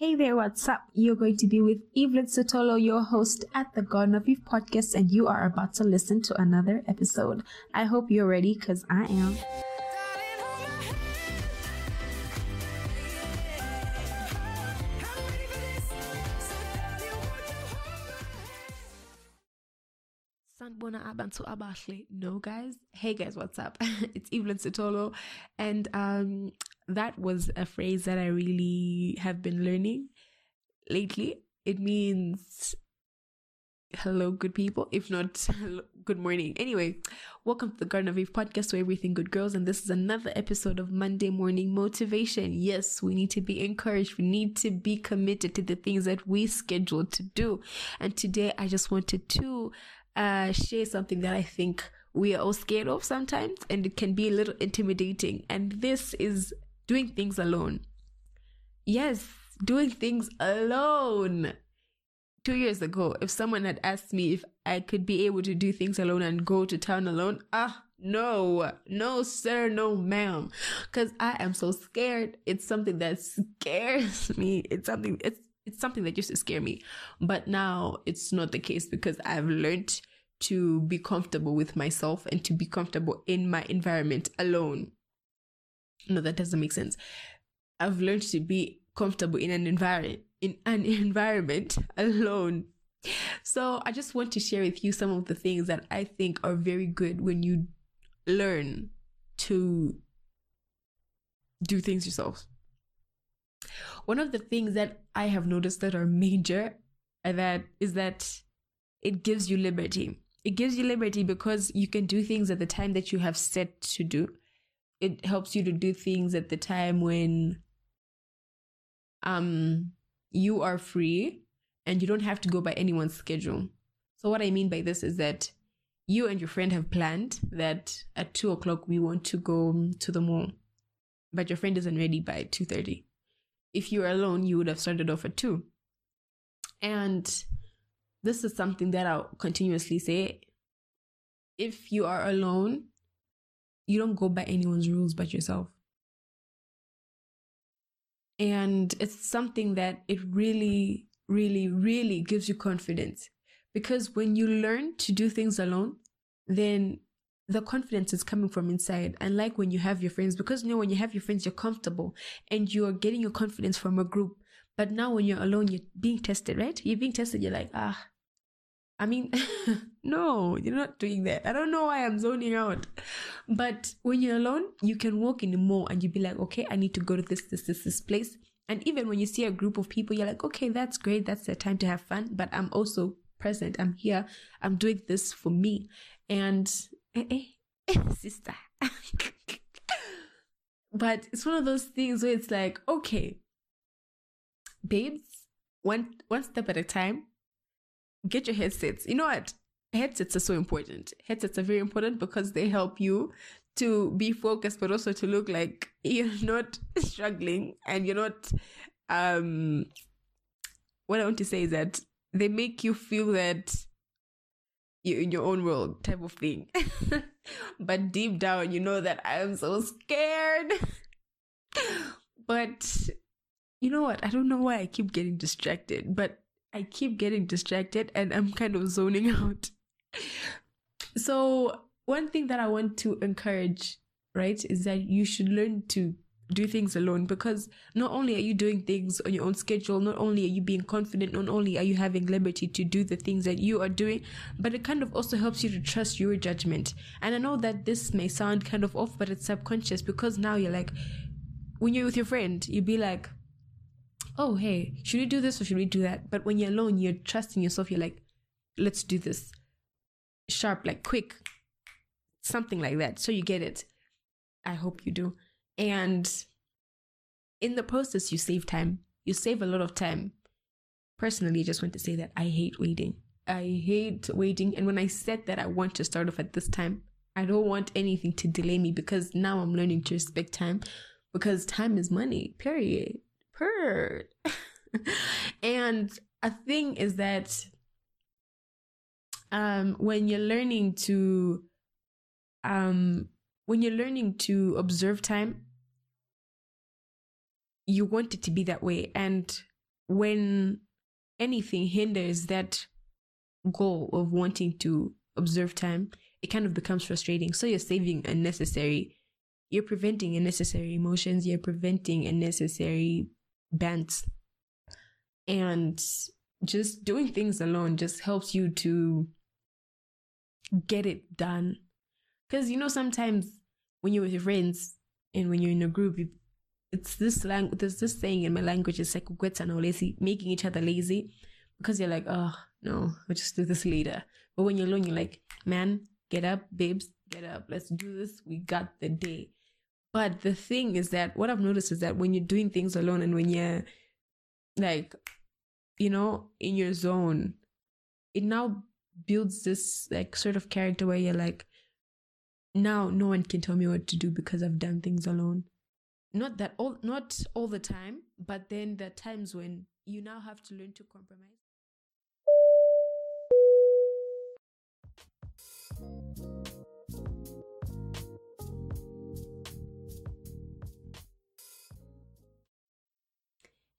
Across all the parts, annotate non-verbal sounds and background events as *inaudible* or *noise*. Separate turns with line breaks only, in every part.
Hey there, what's up? You're going to be with Evelyn Sotolo, your host at the Garden of Eve podcast, and you are about to listen to another episode. I hope you're ready because I am. No, guys. Hey, guys, what's up? *laughs* it's Evelyn Sotolo, and um, that was a phrase that I really have been learning lately. It means hello, good people, if not *laughs* hello, good morning. Anyway, welcome to the Garden of Eve podcast where everything good girls, and this is another episode of Monday Morning Motivation. Yes, we need to be encouraged, we need to be committed to the things that we scheduled to do. And today I just wanted to uh, share something that I think we are all scared of sometimes, and it can be a little intimidating. And this is doing things alone. Yes, doing things alone. Two years ago, if someone had asked me if I could be able to do things alone and go to town alone, ah, no, no, sir, no, ma'am. Because I am so scared. It's something that scares *laughs* me. It's something, it's, it's something that used to scare me. But now it's not the case because I've learned to be comfortable with myself and to be comfortable in my environment alone. No, that doesn't make sense. I've learned to be comfortable in an environment in an *laughs* environment alone. So I just want to share with you some of the things that I think are very good when you learn to do things yourself. One of the things that I have noticed that are major uh, that is that it gives you liberty. It gives you liberty because you can do things at the time that you have set to do it helps you to do things at the time when um you are free and you don't have to go by anyone's schedule. So what I mean by this is that you and your friend have planned that at two o'clock we want to go to the mall, but your friend isn't ready by two thirty. If you were alone, you would have started off at two. And this is something that I'll continuously say. If you are alone, you don't go by anyone's rules but yourself. And it's something that it really, really, really gives you confidence. Because when you learn to do things alone, then the confidence is coming from inside. And like when you have your friends, because you know, when you have your friends, you're comfortable and you're getting your confidence from a group. But now when you're alone, you're being tested, right? You're being tested. You're like, ah, I mean, *laughs* no, you're not doing that. I don't know why I'm zoning out. But when you're alone, you can walk in the mall and you be like, okay, I need to go to this, this, this, this place. And even when you see a group of people, you're like, okay, that's great. That's the time to have fun. But I'm also present. I'm here. I'm doing this for me. And, eh, eh, *laughs* sister. but it's one of those things where it's like, okay, babes, one, one step at a time get your headsets. You know what? Headsets are so important. Headsets are very important because they help you to be focused, but also to look like *laughs* you're not struggling and you're not. Um, what I want to say is that they make you feel that you're in your own world, type of thing. *laughs* but deep down, you know that I am so scared. *laughs* but you know what? I don't know why I keep getting distracted, but I keep getting distracted and I'm kind of zoning *laughs* out. So, one thing that I want to encourage, right, is that you should learn to do things alone because not only are you doing things on your own schedule, not only are you being confident, not only are you having liberty to do the things that you are doing, but it kind of also helps you to trust your judgment. And I know that this may sound kind of off, but it's subconscious because now you're like, when you're with your friend, you'd be like, oh, hey, should we do this or should we do that? But when you're alone, you're trusting yourself. You're like, let's do this. Sharp, like quick, something like that. So you get it. I hope you do. And in the process, you save time. You save a lot of time. Personally, I just want to say that I hate waiting. I hate waiting. And when I said that I want to start off at this time, I don't want anything to delay me because now I'm learning to respect time because time is money, period heard. *laughs* and a thing is that um, when you're learning to um, when you're learning to observe time, you want it to be that way. And when anything hinders that goal of wanting to observe time, it kind of becomes frustrating. So you're saving unnecessary, you're preventing unnecessary emotions, you're preventing unnecessary bants. And just doing things alone just helps you to get it done. Because, you know, sometimes when you're with your friends and when you're in a group, you, it's this language, there's this saying in my language, it's like making each other lazy because you're like, oh, no, we'll just do this later. But when you're alone, you're like, man, get up, babes, get up, let's do this. We got the day. But the thing is that what I've noticed is that when you're doing things alone and when you're like, you know, in your zone, it now builds this like sort of character where you're like, now no one can tell me what to do because I've done things alone. Not that all not all the time, but then there are times when you now have to learn to compromise.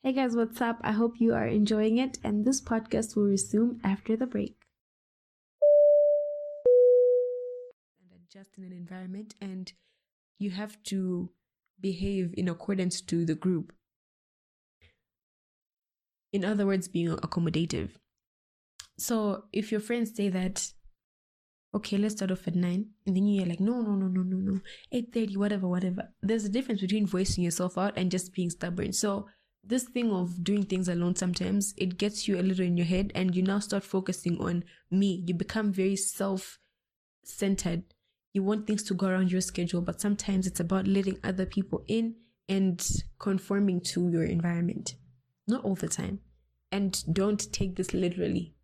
Hey guys, what's up? I hope you are enjoying it, and this podcast will resume after the break. And adjust in an environment, and you have to behave in accordance to the group. In other words, being accommodative. So if your friends say that, okay, let's start off at nine, and then you're like, no, no, no, no, no, no, eight thirty, whatever, whatever. There's a difference between voicing yourself out and just being stubborn. So this thing of doing things alone sometimes it gets you a little in your head and you now start focusing on me. You become very self centered you want things to go around your schedule but sometimes it's about letting other people in and conforming to your environment. Not all the time. And don't take this literally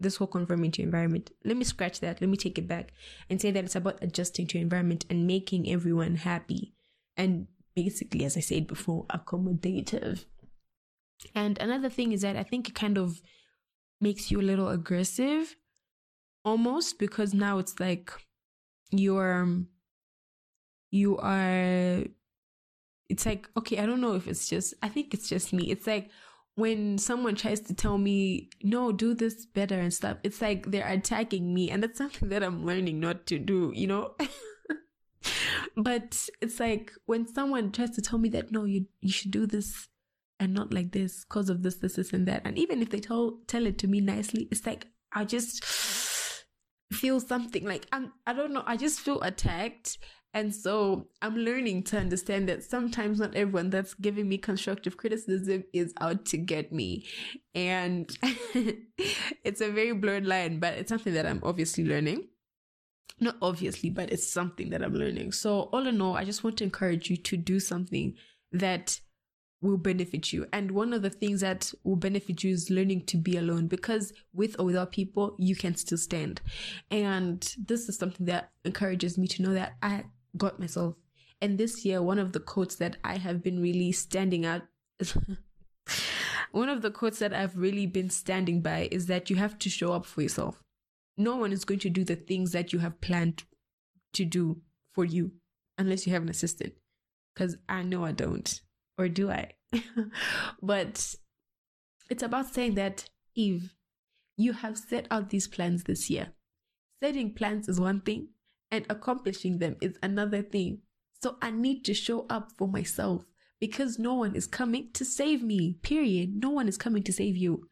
this whole conforming to environment. Let me scratch that. Let me take it back and say that it's about adjusting to environment and making everyone happy and basically as i said before accommodative and another thing is that I think it kind of makes you a little aggressive almost because now it's like you're um, you are it's like okay i don't know if it's just i think it's just me. It's like when someone tries to tell me no do this better and stuff it's like they're attacking me and that's *laughs* something that i'm learning not to do you know? *laughs* But it's like when someone tries to tell me that no you you should do this and not like this because of this, this, this, and that. And even if they tell tell it to me nicely, it's like I just *sighs* feel something like I'm I don't know, I just feel attacked. And so I'm learning to understand that sometimes not everyone that's giving me constructive criticism is out to get me. And *laughs* it's a very blurred line, but it's something that I'm obviously learning. Not obviously, but it's something that I'm learning. So all in all, I just want to encourage you to do something that will benefit you. And one of the things that will benefit you is learning to be alone because with or without people, you can still stand. And this is something that encourages me to know that I got myself. And this year, one of the quotes that I have been really standing out. *laughs* one of the quotes that I've really been standing by is that you have to show up for yourself. No one is going to do the things that you have planned to do for you unless you have an assistant. Because I know I don't or do I? *laughs* but it's about saying that, Eve, you have set out these plans this year. Setting plans is one thing, and accomplishing them is another thing. So I need to show up for myself because no one is coming to save me, period. No one is coming to save you.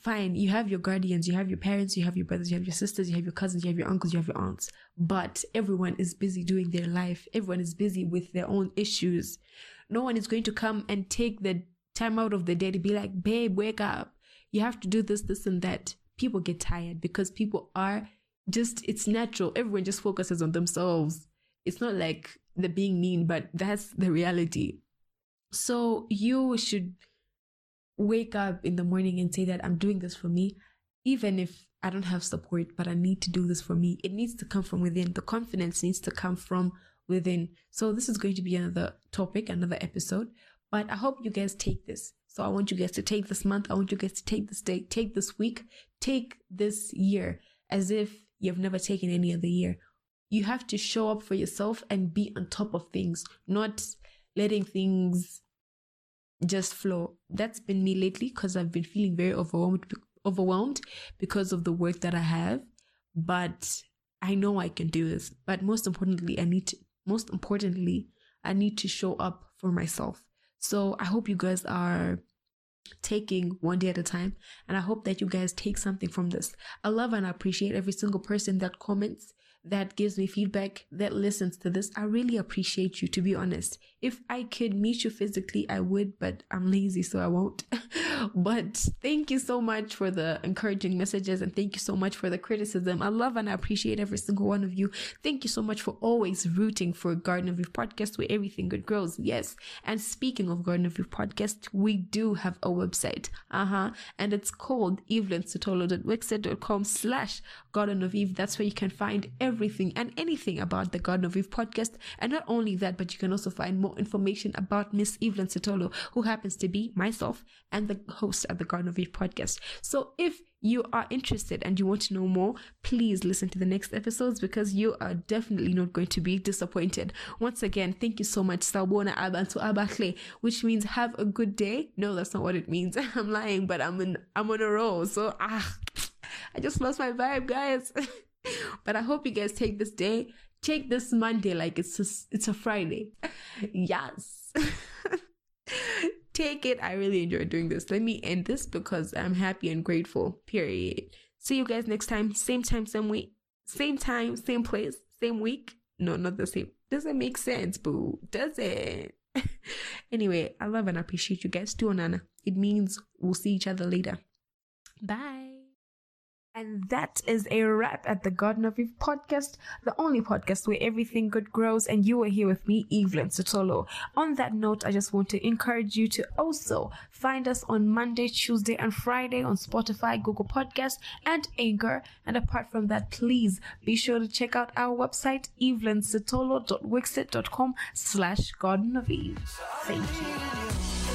Fine, you have your guardians, you have your parents, you have your brothers, you have your sisters, you have your cousins, you have your uncles, you have your aunts. But everyone is busy doing their life. Everyone is busy with their own issues. No one is going to come and take the time out of the day to be like, babe, wake up. You have to do this, this, and that. People get tired because people are just, it's natural. Everyone just focuses on themselves. It's not like they're being mean, but that's the reality. So you should wake up in the morning and say that I'm doing this for me, even if I don't have support, but I need to do this for me. It needs to come from within. The confidence needs to come from within. So this is going to be another topic, another episode. But I hope you guys take this. So I want you guys to take this month. I want you guys to take this day, take this week, take this year as if you've never taken any other year. You have to show up for yourself and be on top of things, not letting things just flow. That's been me lately because I've been feeling very overwhelmed overwhelmed because of the work that I have. But I know I can do this. But most importantly, I need to most importantly, I need to show up for myself. So I hope you guys are taking one day at a time. And I hope that you guys take something from this. I love and appreciate every single person that comments, that gives me feedback, that listens to this. I really appreciate you, to be honest. If I could meet you physically, I would, but I'm lazy, so I won't. *laughs* but thank you so much for the encouraging messages and thank you so much for the criticism. I love and I appreciate every single one of you. Thank you so much for always rooting for Garden of Youth podcast where everything good grows. Yes. And speaking of Garden of Youth podcast, we do have a website. Uh huh. And it's called evelynsotolo.wixsite.com slash Garden of Eve. That's where you can find everything and anything about the Garden of Eve podcast. And not only that, but you can also find more information about Miss Evelyn Sotolo, who happens to be myself and the host at the Garden of Eve podcast. So if you are interested and you want to know more, please listen to the next episodes because you are definitely not going to be disappointed. Once again, thank you so much, Sawubona Abantu Abakhle, which means have a good day. No, that's not what it means. *laughs* I'm lying, but I'm in, I'm on a roll. So ah, I just lost my vibe, guys. *laughs* but I hope you guys take this day, take this Monday like it's a, it's a Friday. *laughs* yes. Take it. I really enjoy doing this. Let me end this because I'm happy and grateful. Period. See you guys next time. Same time, same week. Same time, same place, same week. No, not the same. Doesn't make sense, boo. Does it? *laughs* anyway, I love and appreciate you guys. too, Nana. It means we'll see each other later. Bye. And that is a wrap at the Garden of Eve podcast, the only podcast where everything good grows. And you are here with me, Evelyn Sotolo. On that note, I just want to encourage you to also find us on Monday, Tuesday, and Friday on Spotify, Google Podcast, and Anchor. And apart from that, please be sure to check out our website, evelynsotolo.wixsite.com slash Garden of Eve. Thank you.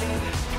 burning